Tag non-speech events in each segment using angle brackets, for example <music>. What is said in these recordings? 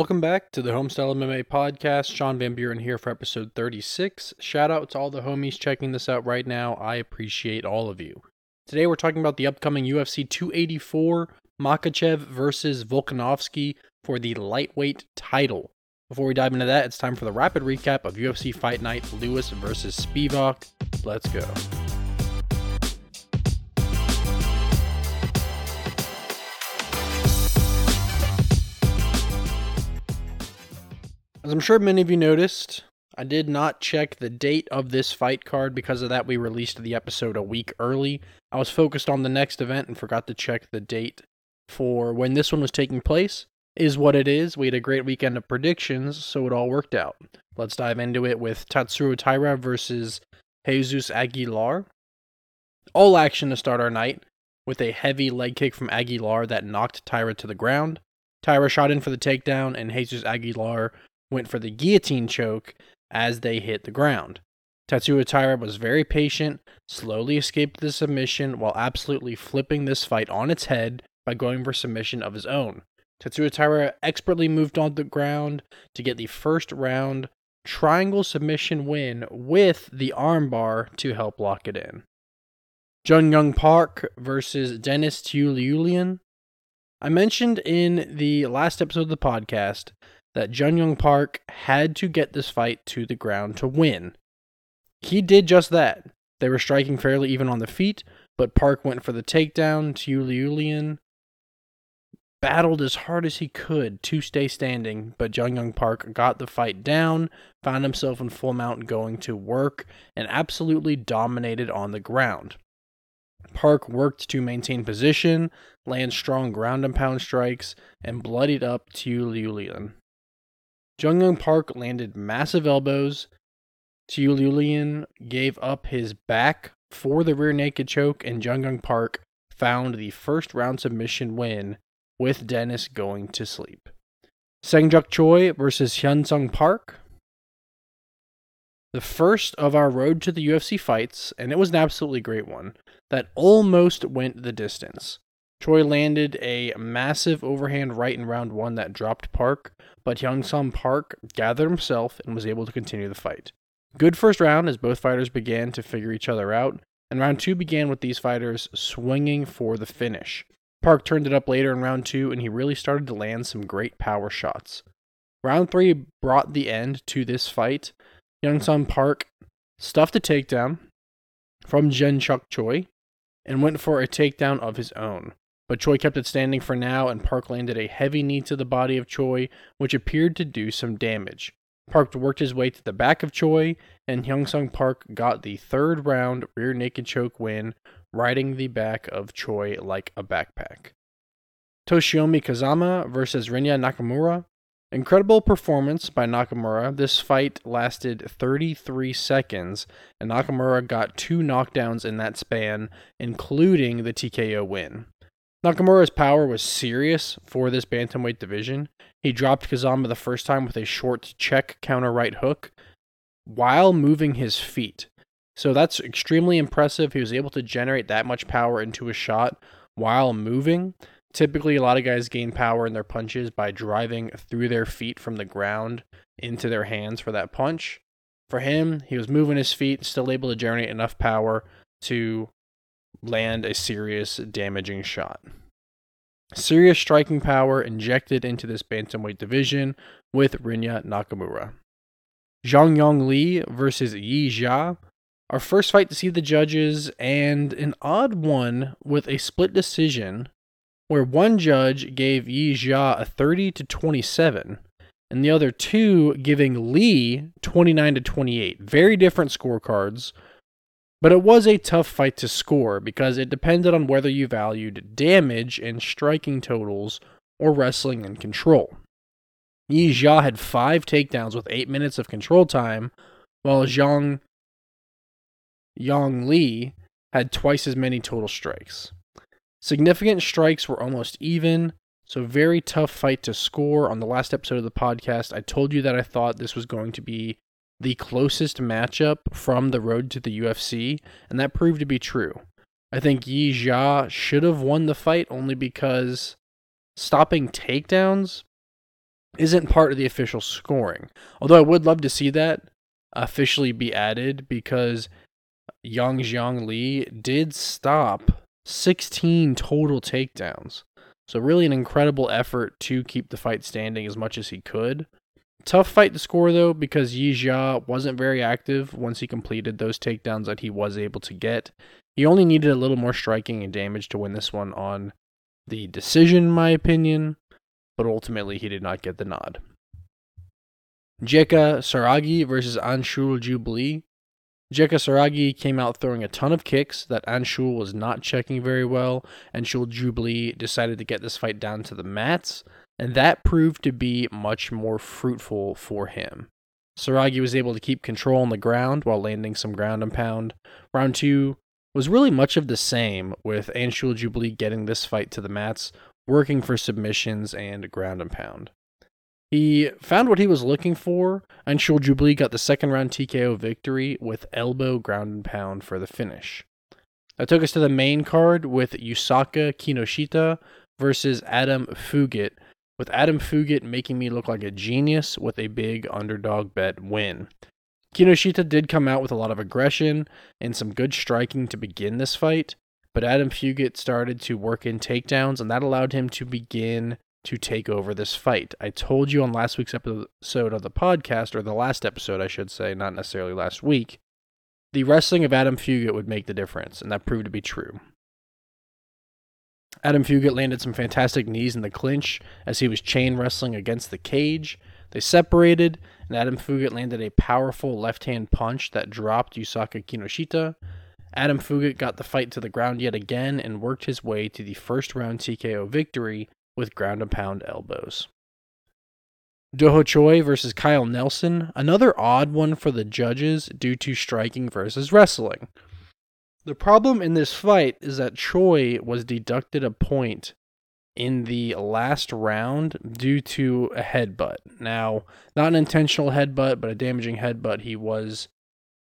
Welcome back to the Homestyle MMA podcast. Sean Van Buren here for episode 36. Shout out to all the homies checking this out right now. I appreciate all of you. Today we're talking about the upcoming UFC 284 Makhachev versus Volkanovski for the lightweight title. Before we dive into that, it's time for the rapid recap of UFC Fight Night Lewis versus Spivak. Let's go. As I'm sure many of you noticed, I did not check the date of this fight card because of that we released the episode a week early. I was focused on the next event and forgot to check the date for when this one was taking place. Is what it is. We had a great weekend of predictions, so it all worked out. Let's dive into it with Tatsuro Taira versus Jesus Aguilar. All action to start our night with a heavy leg kick from Aguilar that knocked Taira to the ground. Taira shot in for the takedown, and Jesus Aguilar went for the guillotine choke as they hit the ground. Tatsuro Taira was very patient, slowly escaped the submission while absolutely flipping this fight on its head by going for submission of his own. Tatsuro Taira expertly moved on the ground to get the first round triangle submission win with the armbar to help lock it in. Jun Young Park versus Dennis Tiuliulin. I mentioned in the last episode of the podcast that Jun Young Park had to get this fight to the ground to win. He did just that. They were striking fairly even on the feet, but Park went for the takedown. Tiuliulin battled as hard as he could to stay standing, but Jun Young Park got the fight down, found himself in full mount going to work, and absolutely dominated on the ground. Park worked to maintain position, land strong ground and pound strikes, and bloodied up Tiuliulin. Jun Young Park landed massive elbows. Tiuliulin gave up his back for the rear naked choke, and Jun Young Park found the first round submission win with Dennis going to sleep. Seungjuk Choi versus Hyun Sung Park. The first of our road to the UFC fights, and it was an absolutely great one, that almost went the distance. Choi landed a massive overhand right in round one that dropped Park, but Hyun Sung Park gathered himself and was able to continue the fight. Good first round as both fighters began to figure each other out, and round two began with these fighters swinging for the finish. Park turned it up later in round two, and he really started to land some great power shots. Round three brought the end to this fight. Hyun Sung Park stuffed a takedown from Jin Chuk Choi and went for a takedown of his own. But Choi kept it standing for now, and Park landed a heavy knee to the body of Choi, which appeared to do some damage. Park worked his way to the back of Choi, and Hyun Sung Park got the third round rear naked choke win, riding the back of Choi like a backpack. Toshiomi Kazama versus Rinya Nakamura. Incredible performance by Nakamura. This fight lasted 33 seconds, and Nakamura got two knockdowns in that span, including the TKO win. Nakamura's power was serious for this bantamweight division. He dropped Kazama the first time with a short check counter right hook while moving his feet. So that's extremely impressive. He was able to generate that much power into a shot while moving. Typically, a lot of guys gain power in their punches by driving through their feet from the ground into their hands for that punch. For him, he was moving his feet, still able to generate enough power to land a serious damaging shot. Serious striking power injected into this bantamweight division with Rinya Nakamura. Zhang Yong Li versus Yi Jia our first fight to see the judges, and an odd one with a split decision where one judge gave Yi Jia a 30 to 27 and the other two giving Li 29 to 28. Very different scorecards, but it was a tough fight to score because it depended on whether you valued damage and striking totals or wrestling and control. Yi Jia had five takedowns with eight minutes of control time, while Zhang Yong Li had twice as many total strikes. Significant strikes were almost even, so very tough fight to score. On the last episode of the podcast, I told you that I thought this was going to be the closest matchup from the road to the UFC, and that proved to be true. I think Yi Jia should have won the fight only because stopping takedowns isn't part of the official scoring. Although I would love to see that officially be added because Yang Xiang Li did stop 16 total takedowns. So, really, an incredible effort to keep the fight standing as much as he could. Tough fight to score, though, because Yi Jia wasn't very active once he completed those takedowns that he was able to get. He only needed a little more striking and damage to win this one on the decision, in my opinion, but ultimately he did not get the nod. Jeka Saragih versus Anshul Jubli. Jeka Saragih came out throwing a ton of kicks that Anshul was not checking very well. Anshul Jubli decided to get this fight down to the mats, and that proved to be much more fruitful for him. Saragih was able to keep control on the ground while landing some ground and pound. Round two was really much of the same, with Anshul Jubli getting this fight to the mats, working for submissions and ground and pound. He found what he was looking for, Anshul Jubli got the second round TKO victory with elbow ground and pound for the finish. That took us to the main card with Yusaku Kinoshita versus Adam Fugitt, with Adam Fugitt making me look like a genius with a big underdog bet win. Kinoshita did come out with a lot of aggression and some good striking to begin this fight, but Adam Fugitt started to work in takedowns, and that allowed him to begin to take over this fight. I told you on last week's episode of the podcast, or the last episode, I should say, not necessarily last week, the wrestling of Adam Fugitt would make the difference, and that proved to be true. Adam Fugitt landed some fantastic knees in the clinch as he was chain wrestling against the cage. They separated, and Adam Fugitt landed a powerful left hand punch that dropped Yusaku Kinoshita. Adam Fugitt got the fight to the ground yet again and worked his way to the first round TKO victory with ground and pound elbows. Doo Ho Choi versus Kyle Nelson, another odd one for the judges due to striking versus wrestling. The problem in this fight is that Choi was deducted a point in the last round due to a headbutt. Now, not an intentional headbutt, but a damaging headbutt. He was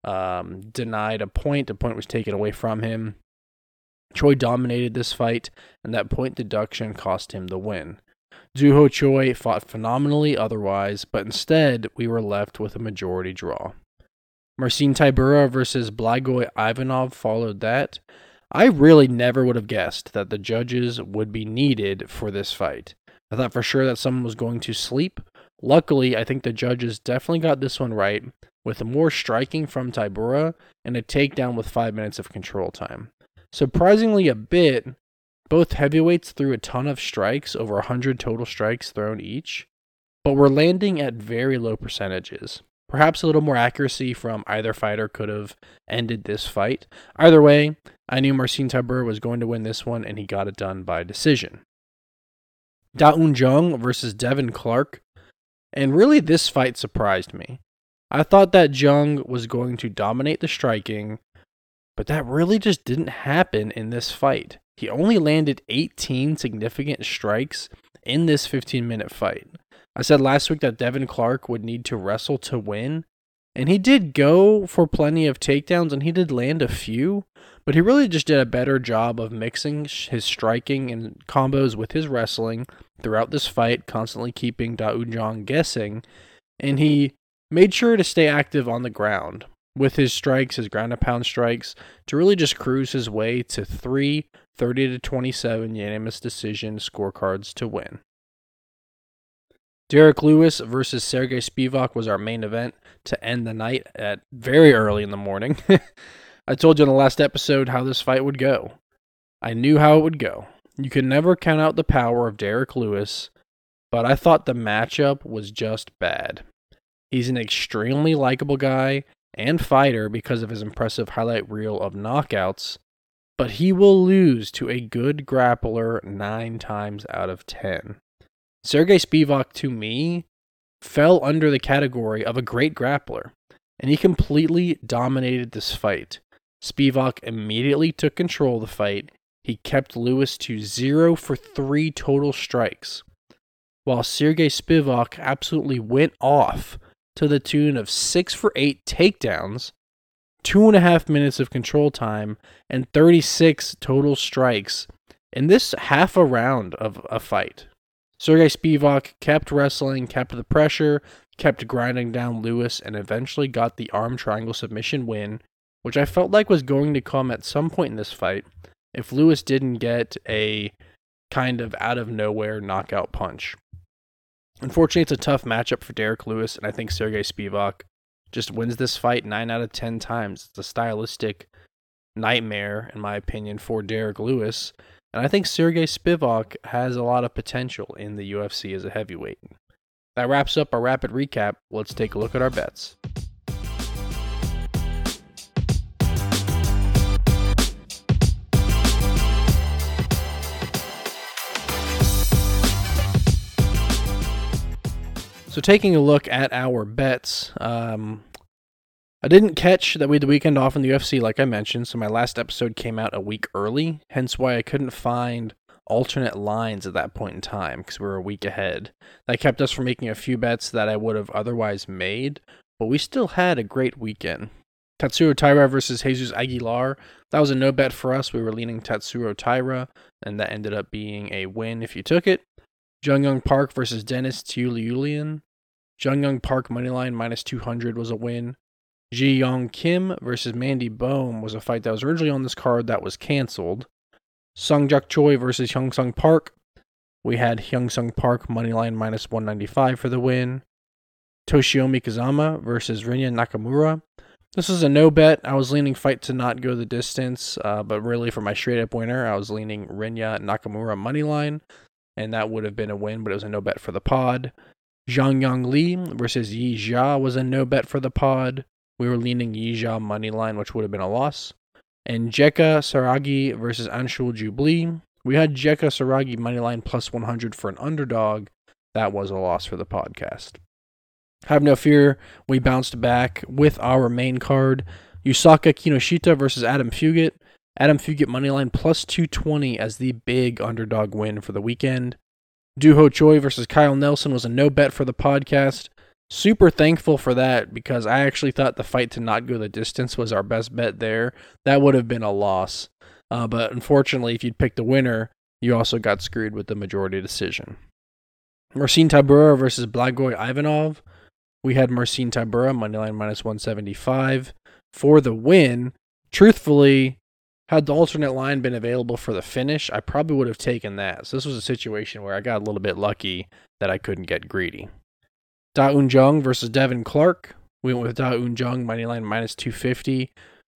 um, denied a point. A point was taken away from him. Choi dominated this fight, and that point deduction cost him the win. Doo Ho Choi fought phenomenally otherwise, but instead we were left with a majority draw. Marcin Tybura versus Blagoy Ivanov followed that. I really never would have guessed that the judges would be needed for this fight. I thought for sure that someone was going to sleep. Luckily, I think the judges definitely got this one right, with more striking from Tybura and a takedown with five minutes of control time. Surprisingly, a bit, both heavyweights threw a ton of strikes, over 100 total strikes thrown each, but were landing at very low percentages. Perhaps a little more accuracy from either fighter could have ended this fight. Either way, I knew Marcin Tybura was going to win this one, and he got it done by decision. Da Un Jung versus Devin Clark. And really, this fight surprised me. I thought that Jung was going to dominate the striking, but that really just didn't happen in this fight. He only landed 18 significant strikes in this 15 minute fight. I said last week that Devin Clark would need to wrestle to win, and he did go for plenty of takedowns and he did land a few, but he really just did a better job of mixing his striking and combos with his wrestling throughout this fight, constantly keeping Da Un Jung guessing, and he made sure to stay active on the ground with his strikes, his ground and pound strikes, to really just cruise his way to three 30 to 27 unanimous decision scorecards to win. Derrick Lewis versus Sergey Spivak was our main event to end the night at very early in the morning. <laughs> I told you in the last episode how this fight would go. I knew how it would go. You could never count out the power of Derrick Lewis, but I thought the matchup was just bad. He's an extremely likable guy and fighter because of his impressive highlight reel of knockouts, but he will lose to a good grappler nine times out of ten. Sergey Spivak, to me, fell under the category of a great grappler, and he completely dominated this fight. Spivak immediately took control of the fight. He kept Lewis to zero for three total strikes, while Sergey Spivak absolutely went off to the tune of six for eight takedowns, two and a half minutes of control time, and 36 total strikes in this half a round of a fight. Sergey Spivak kept wrestling, kept the pressure, kept grinding down Lewis, and eventually got the arm triangle submission win, which I felt like was going to come at some point in this fight if Lewis didn't get a kind of out of nowhere knockout punch. Unfortunately, it's a tough matchup for Derrick Lewis, and I think Sergey Spivak just wins this fight 9 out of 10 times. It's a stylistic nightmare, in my opinion, for Derrick Lewis. And I think Sergey Spivak has a lot of potential in the UFC as a heavyweight. That wraps up our rapid recap. Let's take a look at our bets. So, taking a look at our bets, um, I didn't catch that we had the weekend off in the UFC, like I mentioned, so my last episode came out a week early, hence why I couldn't find alternate lines at that point in time because we were a week ahead. That kept us from making a few bets that I would have otherwise made, but we still had a great weekend. Tatsuro Taira versus Jesus Aguilar. That was a no bet for us. We were leaning Tatsuro Taira, and that ended up being a win if you took it. Jun Young Park versus Dennis Tiuliulin. Jun Young Park moneyline minus 200 was a win. Ji Yong Kim versus Mandy Bohm was a fight that was originally on this card that was canceled. Sung Juk Choi versus Hyun Sung Park. We had Hyun Sung Park moneyline minus 195 for the win. Toshiomi Kazama versus Rinya Nakamura. This was a no bet. I was leaning fight to not go the distance, uh, but really for my straight up winner, I was leaning Rinya Nakamura moneyline, and that would have been a win, but it was a no bet for the pod. Zhang Yang Li versus Yi Jia was a no bet for the pod. We were leaning Yi Jia money line, which would have been a loss. And Jeka Saragih versus Anshul Jubli. We had Jeka Saragih money line plus 100 for an underdog. That was a loss for the podcast. Have no fear, we bounced back with our main card. Yusaku Kinoshita versus Adam Fugitt. Adam Fugitt moneyline plus 220 as the big underdog win for the weekend. Doo Ho Choi versus Kyle Nelson was a no bet for the podcast. Super thankful for that because I actually thought the fight to not go the distance was our best bet there. That would have been a loss. Uh, but unfortunately, if you'd picked the winner, you also got screwed with the majority decision. Marcin Tybura versus Blagoy Ivanov. We had Marcin Tybura, moneyline minus 175 for the win. Truthfully, had the alternate line been available for the finish, I probably would have taken that. So this was a situation where I got a little bit lucky that I couldn't get greedy. Da Un Jung versus Devin Clark. We went with Da Un Jung, money line minus 250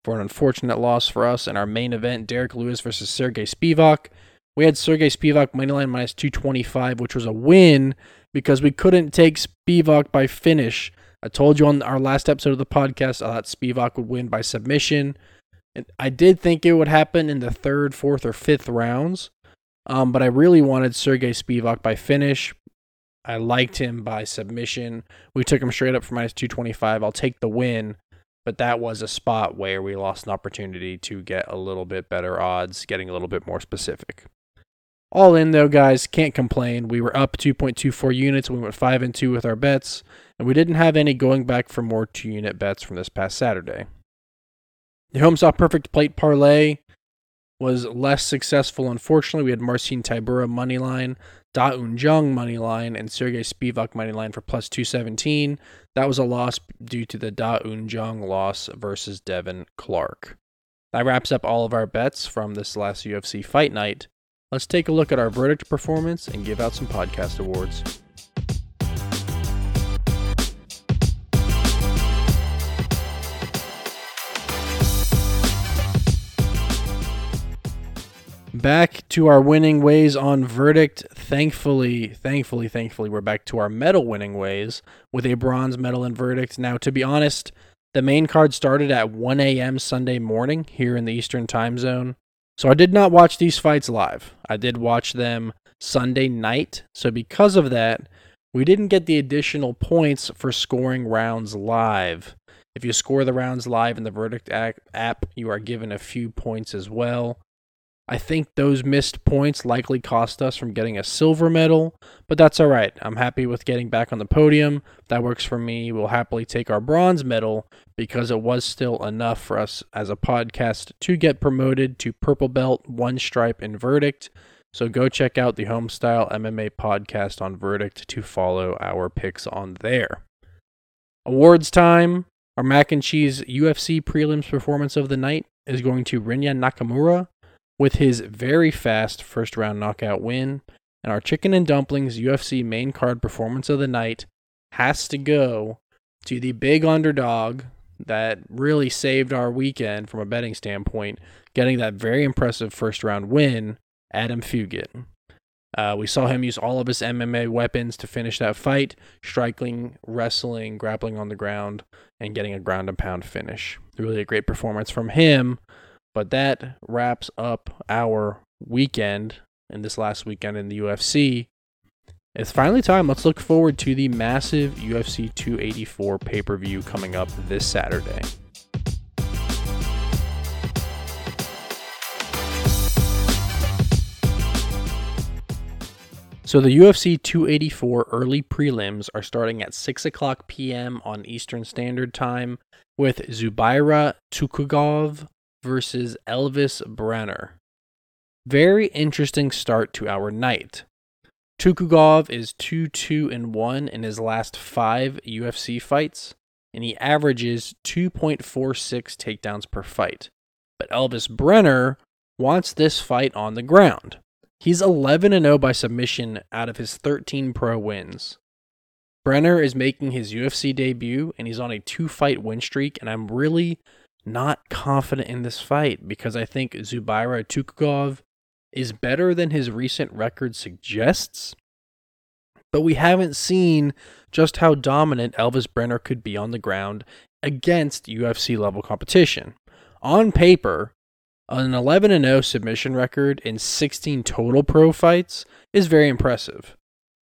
for an unfortunate loss for us. In our main event, Derrick Lewis versus Sergey Spivak. We had Sergey Spivak money line minus 225, which was a win because we couldn't take Spivak by finish. I told you on our last episode of the podcast, I thought Spivak would win by submission. And I did think it would happen in the third, fourth, or fifth rounds, um, but I really wanted Sergey Spivak by finish. I liked him by submission. We took him straight up for minus 225. I'll take the win, but that was a spot where we lost an opportunity to get a little bit better odds, getting a little bit more specific. All in though, guys, can't complain. We were up 2.24 units. We went 5 and 2 with our bets, and we didn't have any going back for more 2 unit bets from this past Saturday. The Homestyle perfect plate parlay was less successful. Unfortunately, we had Marcin Tybura money line, Da Un Jung money line, and Sergey Spivak money line for plus 217. That was a loss due to the Da Un Jung loss versus Devin Clark. That wraps up all of our bets from this last UFC fight night. Let's take a look at our verdict performance and give out some podcast awards. Back to our winning ways on verdict. Thankfully, thankfully, thankfully, we're back to our medal winning ways with a bronze medal in verdict. Now, to be honest, the main card started at 1 a.m. Sunday morning here in the Eastern time zone. So I did not watch these fights live. I did watch them Sunday night. So because of that, we didn't get the additional points for scoring rounds live. If you score the rounds live in the Verdict app, you are given a few points as well. I think those missed points likely cost us from getting a silver medal, but that's all right. I'm happy with getting back on the podium. That works for me. We'll happily take our bronze medal because it was still enough for us as a podcast to get promoted to purple belt, one stripe, and verdict. So go check out the Homestyle MMA podcast on Verdict to follow our picks on there. Awards time. Our mac and cheese UFC prelims performance of the night is going to Rinya Nakamura with his very fast first round knockout win. And our chicken and dumplings UFC main card performance of the night has to go to the big underdog that really saved our weekend from a betting standpoint, getting that very impressive first round win, Adam Fugitt. Uh, we saw him use all of his MMA weapons to finish that fight, striking, wrestling, grappling on the ground, and getting a ground and pound finish. Really a great performance from him. But that wraps up our weekend in this last weekend in the UFC. It's finally time. Let's look forward to the massive UFC 284 pay per view coming up this Saturday. So the UFC 284 early prelims are starting at 6 o'clock p.m. on Eastern Standard Time with Zubaira Tukhugov versus Elvis Brenner. Very interesting start to our night. Tukhugov is 2 2 and 1 in his last five UFC fights, and he averages 2.46 takedowns per fight. But Elvis Brenner wants this fight on the ground. He's 11 0 by submission out of his 13 pro wins. Brenner is making his UFC debut and he's on a two fight win streak, and I'm really not confident in this fight because I think Zubaira Tukhugov is better than his recent record suggests, but we haven't seen just how dominant Elvis Brenner could be on the ground against UFC level competition. On paper, an 11 0 submission record in 16 total pro fights is very impressive.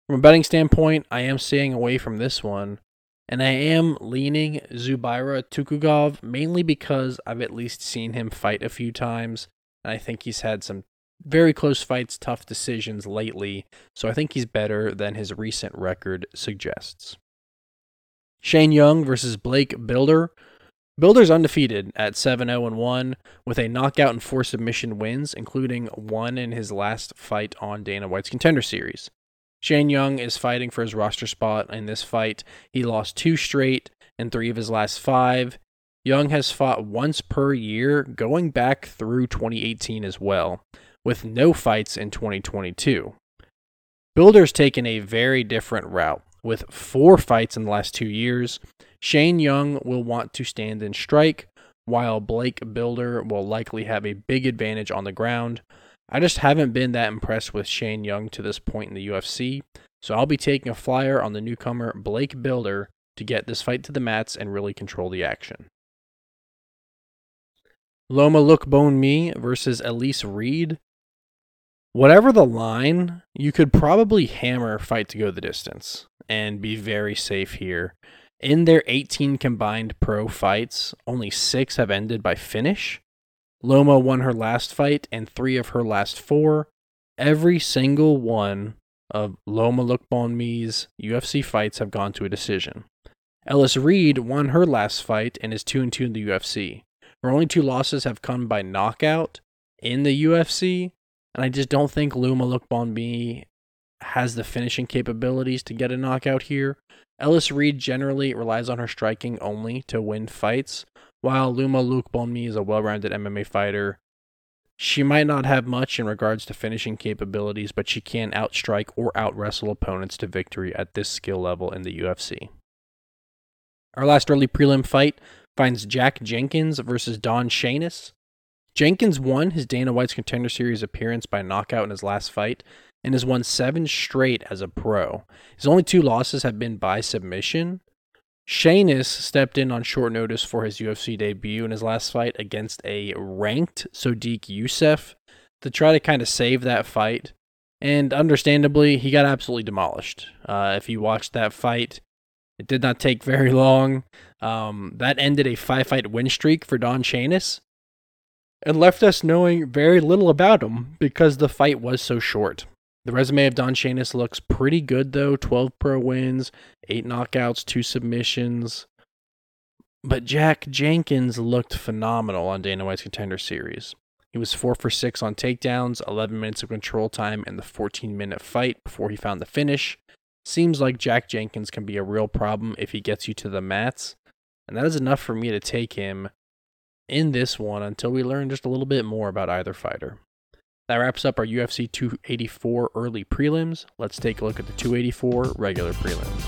From a betting standpoint, I am staying away from this one, and I am leaning Zubaira Tukhugov mainly because I've at least seen him fight a few times, and I think he's had some very close fights, tough decisions lately, so I think he's better than his recent record suggests. Shane Young versus Blake Bilder. Bilder's undefeated at 7 0 1 with a knockout and four submission wins, including one in his last fight on Dana White's Contender Series. Shane Young is fighting for his roster spot in this fight. He lost two straight in three of his last five. Young has fought once per year going back through 2018 as well with no fights in 2022. Bilder's taken a very different route. With four fights in the last two years, Shane Young will want to stand and strike, while Blake Bilder will likely have a big advantage on the ground. I just haven't been that impressed with Shane Young to this point in the UFC, so I'll be taking a flyer on the newcomer Blake Bilder to get this fight to the mats and really control the action. Loma Lookboonmee versus Elise Reed whatever the line, you could probably hammer fight to go the distance and be very safe here. In their 18 combined pro fights, only six have ended by finish. Loma won her last fight and three of her last four. Every single one of Loma Lookboonmee's UFC fights have gone to a decision. Ellis Reed won her last fight and is 2 and 2 in the UFC. Her only two losses have come by knockout in the UFC, and I just don't think Loma Lookboonmee has the finishing capabilities to get a knockout here. Ellis Reed generally relies on her striking only to win fights, while Loma Lookboonmee is a well-rounded MMA fighter. She might not have much in regards to finishing capabilities, but she can outstrike or outwrestle opponents to victory at this skill level in the UFC. Our last early prelim fight finds Jack Jenkins versus Don Shainis. Jenkins won his Dana White's Contender Series appearance by knockout in his last fight and has won seven straight as a pro. His only two losses have been by submission. Shainis stepped in on short notice for his UFC debut in his last fight against a ranked Sodiq Yusuff to try to kind of save that fight. And understandably, he got absolutely demolished. Uh, if you watched that fight, it did not take very long. Um, that ended a five fight win streak for Don Shainis and left us knowing very little about him because the fight was so short. The resume of Don Shainis looks pretty good though 12 pro wins, 8 knockouts, 2 submissions. But Jack Jenkins looked phenomenal on Dana White's Contender Series. He was 4 for 6 on takedowns, 11 minutes of control time in the 14 minute fight before he found the finish. Seems like Jack Jenkins can be a real problem if he gets you to the mats. And that is enough for me to take him in this one until we learn just a little bit more about either fighter. That wraps up our UFC 284 early prelims. Let's take a look at the 284 regular prelims.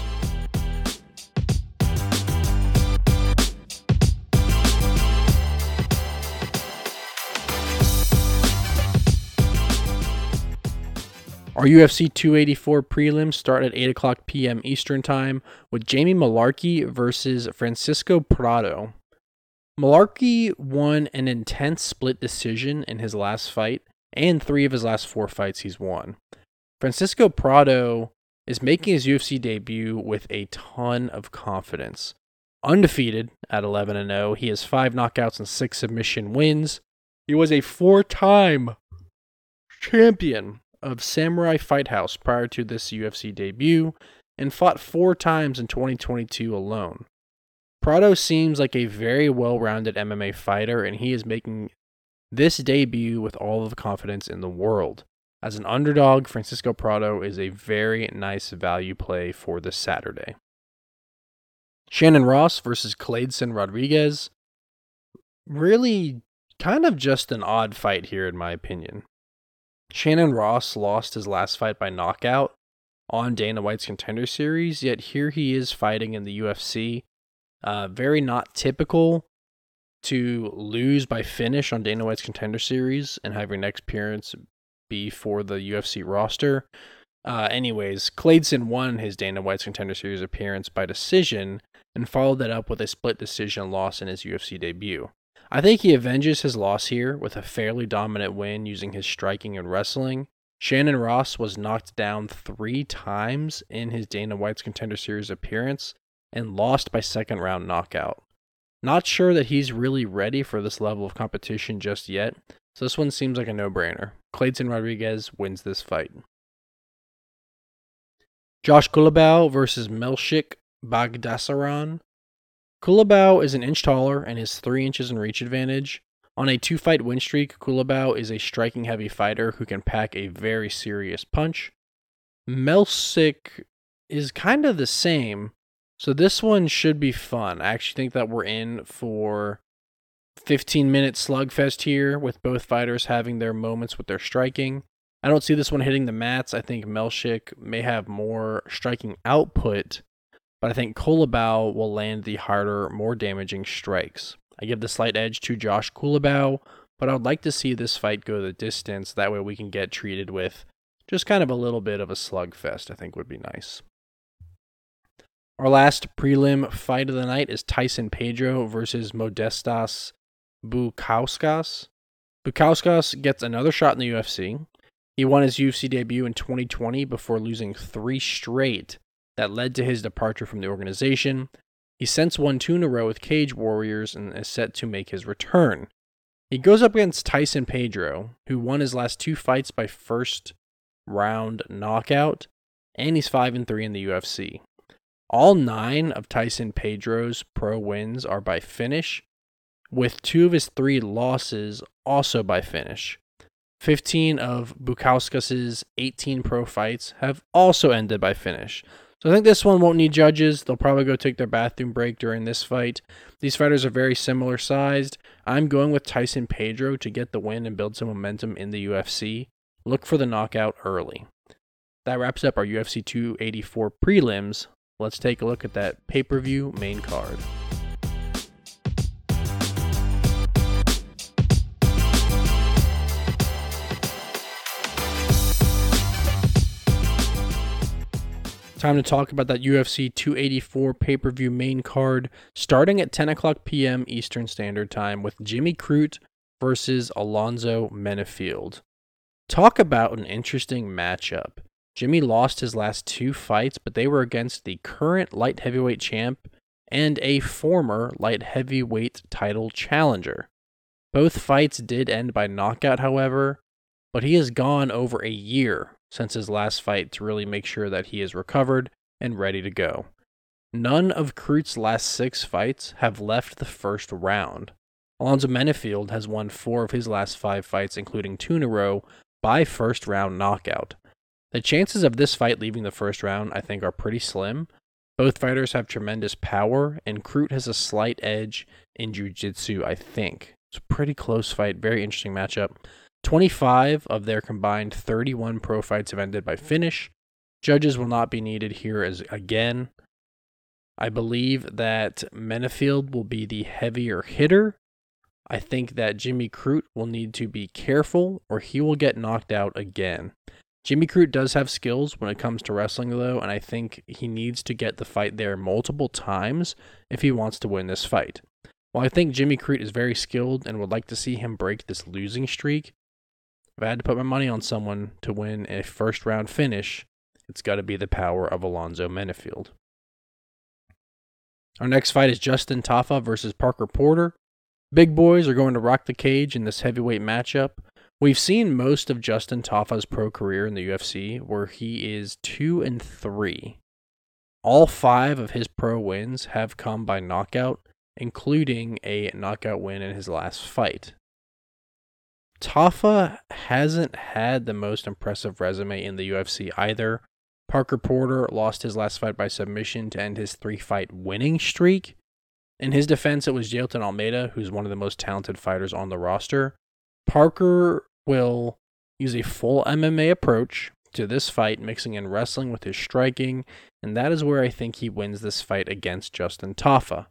Our UFC 284 prelims start at 8 o'clock p.m. Eastern Time with Jamie Mullarkey versus Francisco Prado. Mullarkey won an intense split decision in his last fight, and three of his last four fights he's won. Francisco Prado is making his UFC debut with a ton of confidence. Undefeated at 11 0, he has five knockouts and six submission wins. He was a four time champion of Samurai Fight House prior to this UFC debut and fought four times in 2022 alone. Prado seems like a very well rounded MMA fighter, and he is making this debut with all of the confidence in the world. As an underdog, Francisco Prado is a very nice value play for this Saturday. Shannon Ross versus Kleydson Rodriguez. Really kind of just an odd fight here, in my opinion. Shannon Ross lost his last fight by knockout on Dana White's Contender Series, yet here he is fighting in the UFC. Uh, very not typical to lose by finish on Dana White's Contender Series and have your next appearance be for the UFC roster. Uh, anyways, Kleydson won his Dana White's Contender Series appearance by decision and followed that up with a split decision loss in his UFC debut. I think he avenges his loss here with a fairly dominant win using his striking and wrestling. Shannon Ross was knocked down three times in his Dana White's Contender Series appearance and lost by second round knockout. Not sure that he's really ready for this level of competition just yet, so this one seems like a no brainer. Kleydson Rodriguez wins this fight. Josh Culibao versus Melchik Baghdasaryan. Culibao is an inch taller and has three inches in reach advantage. On a two fight win streak, Culibao is a striking heavy fighter who can pack a very serious punch. Melchik is kind of the same, so this one should be fun. I actually think that we're in for 15 minute slugfest here with both fighters having their moments with their striking. I don't see this one hitting the mats. I think Melchik may have more striking output but I think Culibao will land the harder, more damaging strikes. I give the slight edge to Josh Culibao, but I would like to see this fight go the distance. That way we can get treated with just kind of a little bit of a slugfest, I think would be nice. Our last prelim fight of the night is Tyson Pedro versus Modestas Bukauskas. Bukauskas gets another shot in the UFC. He won his UFC debut in 2020 before losing three straight that led to his departure from the organization. He since won two in a row with Cage Warriors and is set to make his return. He goes up against Tyson Pedro, who won his last two fights by first round knockout, and he's 5 and 3 in the UFC. All 9 of Tyson Pedro's pro wins are by finish, with two of his 3 losses also by finish. 15 of Bukauskas' 18 pro fights have also ended by finish. So I think this one won't need judges. They'll probably go take their bathroom break during this fight. These fighters are very similar sized. I'm going with Tyson Pedro to get the win and build some momentum in the UFC. Look for the knockout early. That wraps up our UFC 284 prelims. Let's take a look at that pay per view main card. Time to talk about that UFC 284 pay per view main card starting at 10 o'clock p.m. Eastern Standard Time with Jimmy Crute versus Alonzo Menifield. Talk about an interesting matchup. Jimmy lost his last two fights, but they were against the current light heavyweight champ and a former light heavyweight title challenger. Both fights did end by knockout, however, but he has gone over a year since his last fight to really make sure that he is recovered and ready to go. None of Crute's last six fights have left the first round. Alonzo Menifield has won four of his last five fights, including two in a row, by first round knockout. The chances of this fight leaving the first round, I think, are pretty slim. Both fighters have tremendous power, and Crute has a slight edge in jiu jitsu, I think. It's a pretty close fight, very interesting matchup. 25 of their combined 31 pro fights have ended by finish. Judges will not be needed here as again. I believe that Menifield will be the heavier hitter. I think that Jimmy Crute will need to be careful or he will get knocked out again. Jimmy Crute does have skills when it comes to wrestling, though, and I think he needs to get the fight there multiple times if he wants to win this fight. While I think Jimmy Crute is very skilled and would like to see him break this losing streak, if I had to put my money on someone to win a first round finish, it's got to be the power of Alonzo Menifield. Our next fight is Justin Tafa versus Parker Porter. Big boys are going to rock the cage in this heavyweight matchup. We've seen most of Justin Tafa's pro career in the UFC, where he is 2 and 3. All five of his pro wins have come by knockout, including a knockout win in his last fight. Tafa hasn't had the most impressive resume in the UFC either. Parker Porter lost his last fight by submission to end his three fight winning streak. In his defense, it was Jailton Almeida, who's one of the most talented fighters on the roster. Parker will use a full MMA approach to this fight, mixing in wrestling with his striking, and that is where I think he wins this fight against Justin Tafa.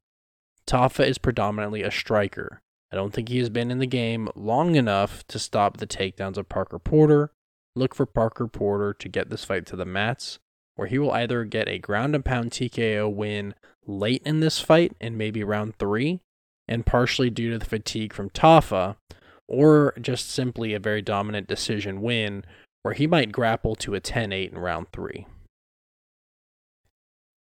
Tafa is predominantly a striker. I don't think he has been in the game long enough to stop the takedowns of Parker Porter. Look for Parker Porter to get this fight to the mats, where he will either get a ground and pound TKO win late in this fight in maybe round three, and partially due to the fatigue from Tafa, or just simply a very dominant decision win where he might grapple to a 10 8 in round three.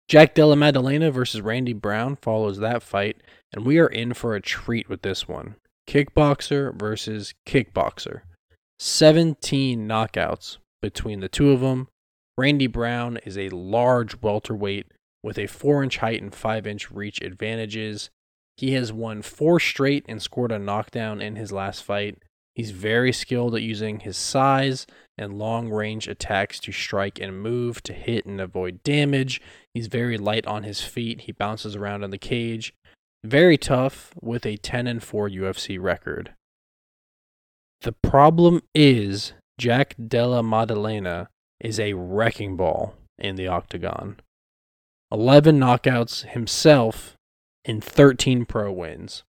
Jack Della Maddalena versus Randy Brown follows that fight, and we are in for a treat with this one. Kickboxer versus kickboxer. 17 knockouts between the two of them. Randy Brown is a large welterweight with a 4 inch height and 5 inch reach advantages. He has won four straight and scored a knockdown in his last fight. He's very skilled at using his size and long range attacks to strike and move, to hit and avoid damage. He's very light on his feet. He bounces around in the cage. Very tough with a 10 and 4 UFC record. The problem is Jack Della Maddalena is a wrecking ball in the octagon. 11 knockouts himself in 13 pro wins.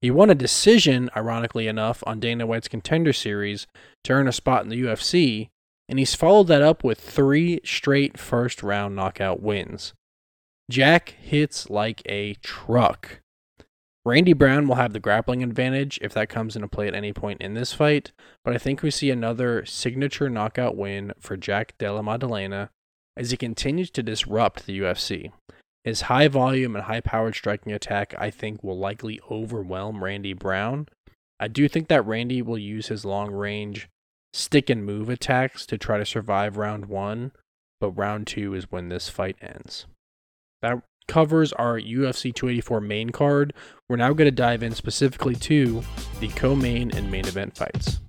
He won a decision, ironically enough, on Dana White's contender series to earn a spot in the UFC, and he's followed that up with three straight first round knockout wins. Jack hits like a truck. Randy Brown will have the grappling advantage if that comes into play at any point in this fight, but I think we see another signature knockout win for Jack Della Maddalena as he continues to disrupt the UFC. His high volume and high powered striking attack, I think, will likely overwhelm Randy Brown. I do think that Randy will use his long range stick and move attacks to try to survive round one, but round two is when this fight ends. That covers our UFC 284 main card. We're now going to dive in specifically to the co main and main event fights.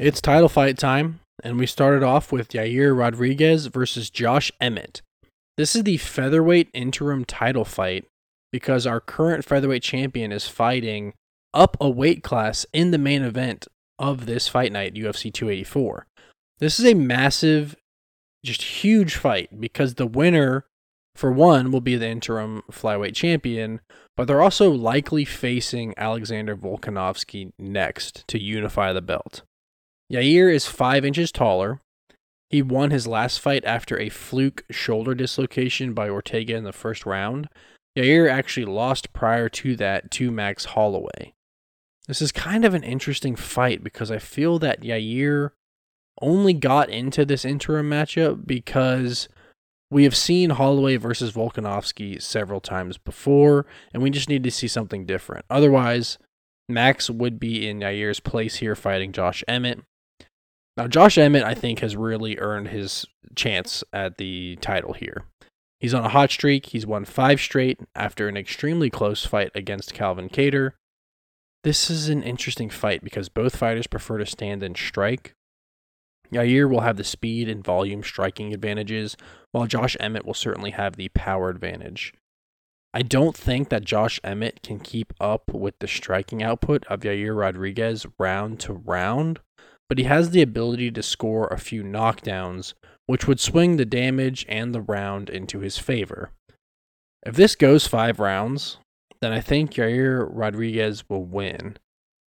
It's title fight time, and we started off with Yair Rodriguez versus Josh Emmett. This is the featherweight interim title fight because our current featherweight champion is fighting up a weight class in the main event of this fight night, UFC 284. This is a massive, just huge fight because the winner, for one, will be the interim flyweight champion, but they're also likely facing Alexander Volkanovski next to unify the belt. Yair is five inches taller. He won his last fight after a fluke shoulder dislocation by Ortega in the first round. Yair actually lost prior to that to Max Holloway. This is kind of an interesting fight because I feel that Yair only got into this interim matchup because we have seen Holloway versus Volkanovski several times before, and we just need to see something different. Otherwise, Max would be in Yair's place here fighting Josh Emmett. Now, Josh Emmett, I think, has really earned his chance at the title here. He's on a hot streak. He's won five straight after an extremely close fight against Calvin Kattar. This is an interesting fight because both fighters prefer to stand and strike. Yair will have the speed and volume striking advantages, while Josh Emmett will certainly have the power advantage. I don't think that Josh Emmett can keep up with the striking output of Yair Rodriguez round to round, but he has the ability to score a few knockdowns, which would swing the damage and the round into his favor. If this goes five rounds, then I think Yair Rodriguez will win.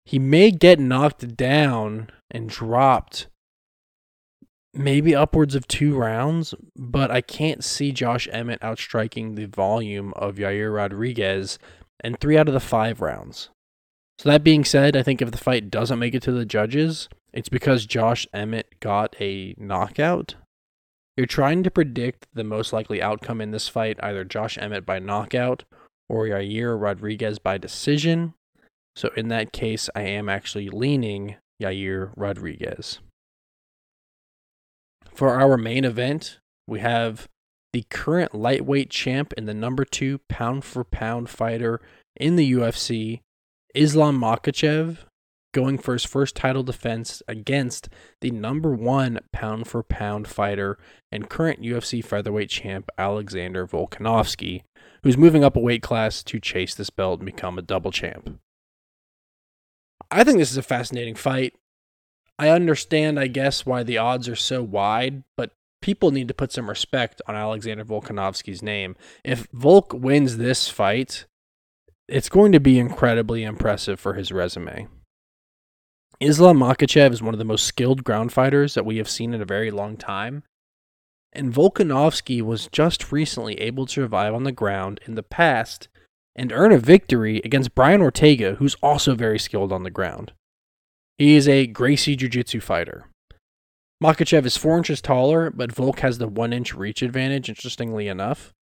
He may get knocked down and dropped maybe upwards of two rounds, but I can't see Josh Emmett outstriking the volume of Yair Rodriguez in three out of the five rounds. So, that being said, I think if the fight doesn't make it to the judges, it's because Josh Emmett got a knockout. You're trying to predict the most likely outcome in this fight, either Josh Emmett by knockout or Yair Rodriguez by decision. So, in that case, I am actually leaning Yair Rodriguez. For our main event, we have the current lightweight champ and the number two pound for pound fighter in the UFC, Islam Makhachev, going for his first title defense against the number one pound for pound fighter and current UFC featherweight champ Alexander Volkanovski, who's moving up a weight class to chase this belt and become a double champ. I think this is a fascinating fight. I understand, I guess, why the odds are so wide, but people need to put some respect on Alexander Volkanovski's name. If Volk wins this fight, it's going to be incredibly impressive for his resume. Islam Makhachev is one of the most skilled ground fighters that we have seen in a very long time. And Volkanovski was just recently able to survive on the ground in the past and earn a victory against Brian Ortega, who's also very skilled on the ground. He is a Gracie Jiu Jitsu fighter. Makhachev is four inches taller, but Volk has the one inch reach advantage, interestingly enough.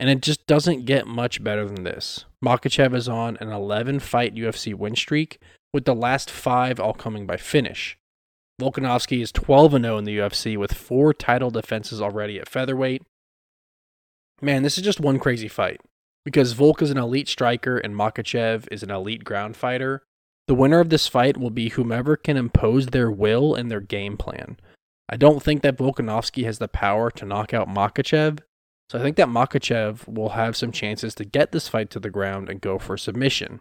And it just doesn't get much better than this. Makhachev is on an 11 fight UFC win streak, with the last five all coming by finish. Volkanovski is 12 0 in the UFC with four title defenses already at featherweight. Man, this is just one crazy fight. Because Volk is an elite striker and Makhachev is an elite ground fighter, the winner of this fight will be whomever can impose their will and their game plan. I don't think that Volkanovski has the power to knock out Makhachev, so I think that Makhachev will have some chances to get this fight to the ground and go for submission.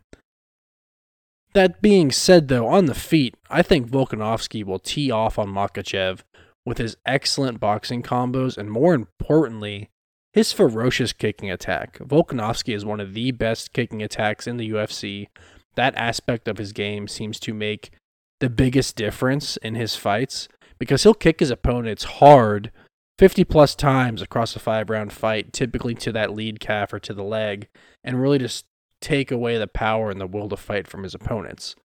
That being said, though, on the feet, I think Volkanovski will tee off on Makhachev with his excellent boxing combos and, more importantly, his ferocious kicking attack. Volkanovski is one of the best kicking attacks in the UFC, that aspect of his game seems to make the biggest difference in his fights because he'll kick his opponents hard 50 plus times across a five round fight, typically to that lead calf or to the leg, and really just take away the power and the will to fight from his opponents.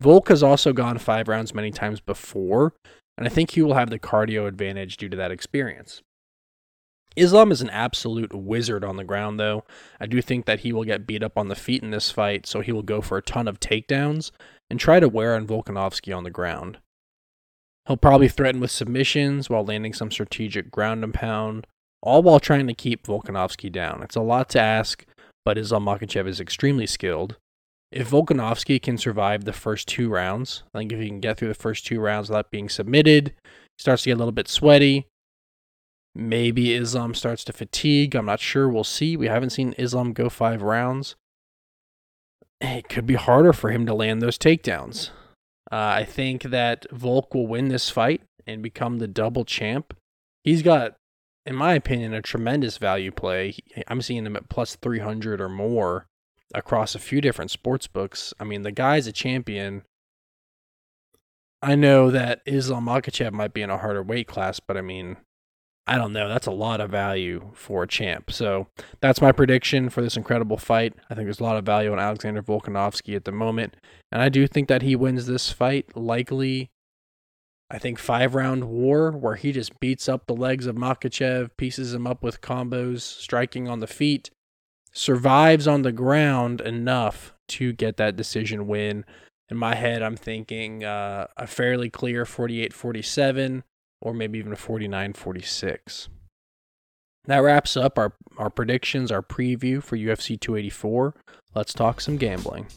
Volk has also gone five rounds many times before, and I think he will have the cardio advantage due to that experience. Islam is an absolute wizard on the ground, though. I do think that he will get beat up on the feet in this fight, so he will go for a ton of takedowns and try to wear on Volkanovski on the ground. He'll probably threaten with submissions while landing some strategic ground and pound, all while trying to keep Volkanovski down. It's a lot to ask, but Islam Makhachev is extremely skilled. If Volkanovski can survive the first two rounds, I think if he can get through the first two rounds without being submitted, starts to get a little bit sweaty, Maybe Islam starts to fatigue. I'm not sure. We'll see. We haven't seen Islam go five rounds. It could be harder for him to land those takedowns. Uh, I think that Volk will win this fight and become the double champ. He's got, in my opinion, a tremendous value play. I'm seeing him at plus 300 or more across a few different sports books. I mean, the guy's a champion. I know that Islam Makhachev might be in a harder weight class, but I mean, I don't know. That's a lot of value for a champ. So that's my prediction for this incredible fight. I think there's a lot of value on Alexander Volkanovski at the moment. And I do think that he wins this fight likely, I think, five round war where he just beats up the legs of Makhachev, pieces him up with combos, striking on the feet, survives on the ground enough to get that decision win In my head, I'm thinking uh, a fairly clear 48 47 or maybe even a 49 46. That wraps up our, our predictions, our preview for UFC 284. Let's talk some gambling.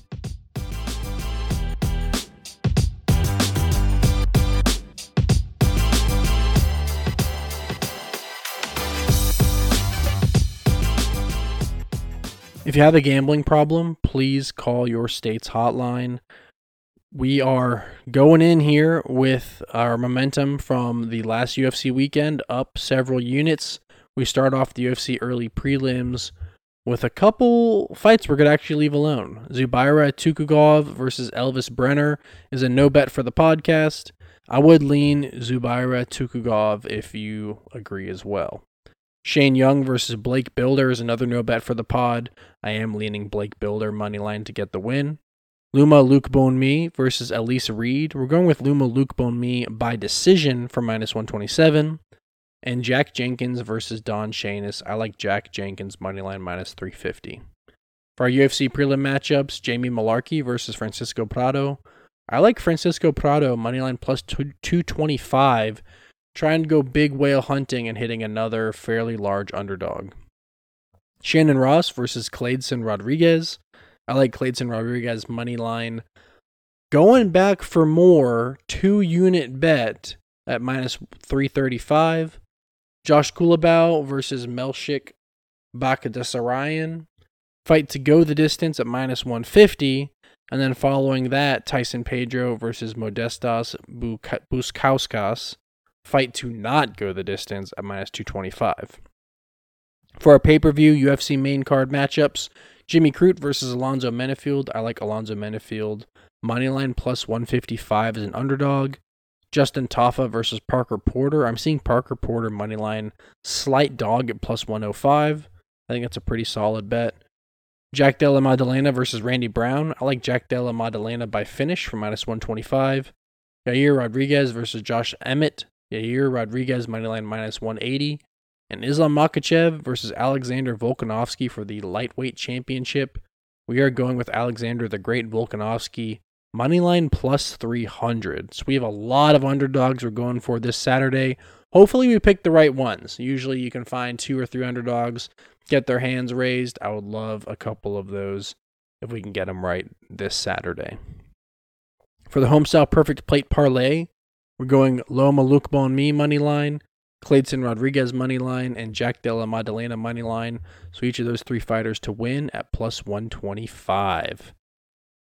If you have a gambling problem, please call your state's hotline. We are going in here with our momentum from the last UFC weekend up several units. We start off the UFC early prelims with a couple fights we're going to actually leave alone. Zubaira Tukhugov versus Elvis Brenner is a no bet for the podcast. I would lean Zubaira Tukhugov if you agree as well. Shane Young versus Blake Bilder is another no bet for the pod. I am leaning Blake Bilder money line to get the win. Loma Lookboonmee versus Elise Reed. We're going with Loma Lookboonmee by decision for minus 127. And Jack Jenkins versus Don Shainis. I like Jack Jenkins money line minus 350. For our UFC prelim matchups, Jamie Mullarkey versus Francisco Prado. I like Francisco Prado money line plus 225 trying to go big whale hunting and hitting another fairly large underdog. Shannon Ross versus Kleydson Rodrigues. I like Kleydson Rodrigues money line. Going back for more, two unit bet at minus 335. Josh Culibao versus Melsik Baghdasaryan. Fight to go the distance at minus 150. And then following that, Tyson Pedro versus Modestas Bukauskas fight to not go the distance at minus 225. For our pay per view UFC main card matchups, Jimmy Crute versus Alonzo Menifield. I like Alonzo Menifield. Moneyline plus 155 as an underdog. Justin Tafa versus Parker Porter. I'm seeing Parker Porter moneyline slight dog at plus 105. I think that's a pretty solid bet. Jack Della Maddalena versus Randy Brown. I like Jack Della Maddalena by finish for minus 125. Yair Rodriguez versus Josh Emmett. Yair Rodriguez moneyline minus 180, and Islam Makhachev versus Alexander Volkanovski for the lightweight championship. We are going with Alexander the Great Volkanovski moneyline plus 300. So we have a lot of underdogs we're going for this Saturday. Hopefully, we pick the right ones. Usually, you can find two or three underdogs, get their hands raised. I would love a couple of those if we can get them right this Saturday. For the homestyle perfect plate parlay, we're going Loma Lookboonmee money line, Kleydson Rodrigues money line, and Jack Della Maddalena money line. So each of those three fighters to win at plus 125.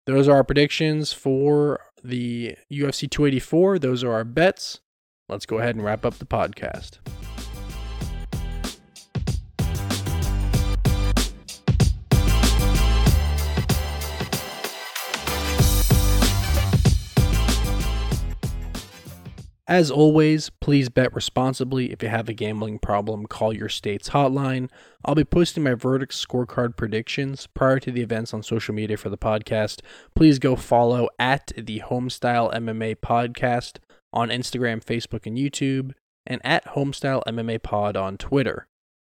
Those are our predictions for the UFC 284. Those are our bets. Let's go ahead and wrap up the podcast. As always, please bet responsibly. If you have a gambling problem, call your state's hotline. I'll be posting my verdict scorecard predictions prior to the events on social media for the podcast. Please go follow at the Homestyle MMA podcast on Instagram, Facebook, and YouTube, and at Homestyle MMA Pod on Twitter.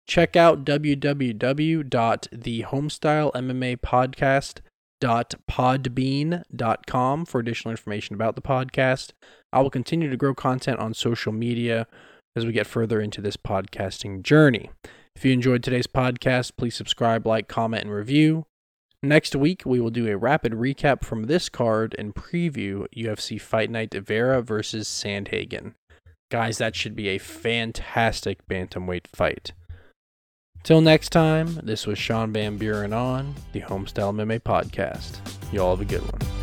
Check out www.thehomestylemmapodcast.com podbean.com for additional information about the podcast. I will continue to grow content on social media as we get further into this podcasting journey. If you enjoyed today's podcast, please subscribe, like, comment, and review. Next week, we will do a rapid recap from this card and preview UFC Fight Night Vera versus Sandhagen. Guys, that should be a fantastic bantamweight fight. Till next time, this was Sean Van Buren on the Homestyle MMA Podcast. Y'all have a good one.